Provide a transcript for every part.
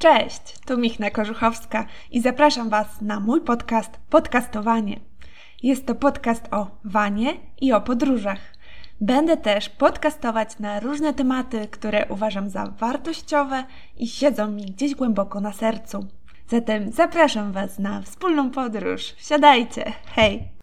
Cześć, tu Michna Korzuchowska i zapraszam Was na mój podcast Podcastowanie. Jest to podcast o wanie i o podróżach. Będę też podcastować na różne tematy, które uważam za wartościowe i siedzą mi gdzieś głęboko na sercu. Zatem zapraszam Was na wspólną podróż. Wsiadajcie! Hej!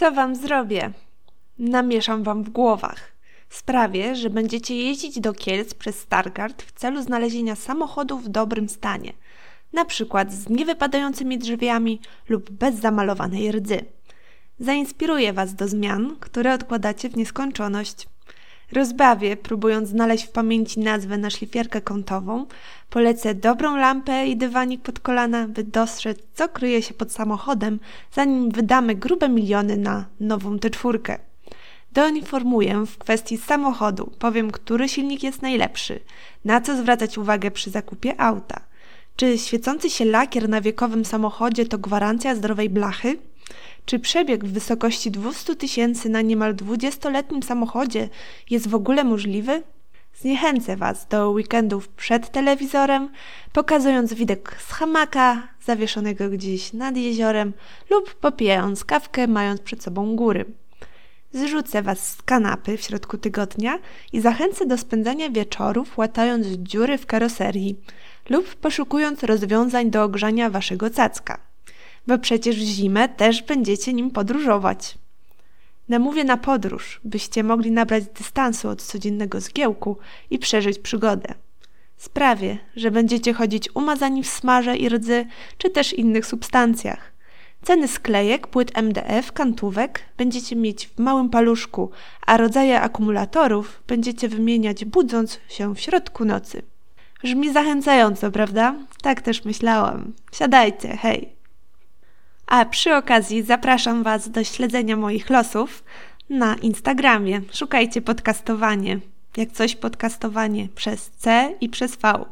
Co wam zrobię? Namieszam wam w głowach. Sprawię, że będziecie jeździć do Kielc przez Stargard w celu znalezienia samochodu w dobrym stanie, na przykład z niewypadającymi drzwiami lub bez zamalowanej rdzy. Zainspiruję was do zmian, które odkładacie w nieskończoność. Rozbawię, próbując znaleźć w pamięci nazwę na szlifierkę kątową, polecę dobrą lampę i dywanik pod kolana, by dostrzec, co kryje się pod samochodem, zanim wydamy grube miliony na nową T4. Doinformuję w kwestii samochodu, powiem, który silnik jest najlepszy, na co zwracać uwagę przy zakupie auta. Czy świecący się lakier na wiekowym samochodzie to gwarancja zdrowej blachy? Czy przebieg w wysokości 200 tysięcy na niemal 20-letnim samochodzie jest w ogóle możliwy? Zniechęcę Was do weekendów przed telewizorem, pokazując widok z hamaka zawieszonego gdzieś nad jeziorem lub popijając kawkę, mając przed sobą góry. Zrzucę Was z kanapy w środku tygodnia i zachęcę do spędzania wieczorów łatając dziury w karoserii lub poszukując rozwiązań do ogrzania Waszego cacka bo przecież w zimę też będziecie nim podróżować. Namówię na podróż, byście mogli nabrać dystansu od codziennego zgiełku i przeżyć przygodę. Sprawię, że będziecie chodzić umazani w smarze i rdzy, czy też innych substancjach. Ceny sklejek, płyt MDF, kantówek będziecie mieć w małym paluszku, a rodzaje akumulatorów będziecie wymieniać budząc się w środku nocy. Brzmi zachęcająco, prawda? Tak też myślałam. Siadajcie, hej! A przy okazji zapraszam Was do śledzenia moich losów na Instagramie. Szukajcie podcastowanie. Jak coś podcastowanie przez C i przez V.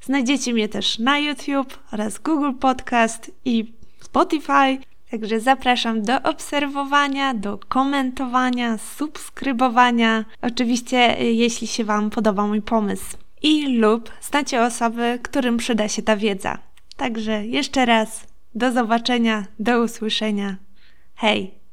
Znajdziecie mnie też na YouTube oraz Google Podcast i Spotify. Także zapraszam do obserwowania, do komentowania, subskrybowania. Oczywiście, jeśli się Wam podoba mój pomysł. I lub znacie osoby, którym przyda się ta wiedza. Także jeszcze raz do zobaczenia, do usłyszenia. Hej!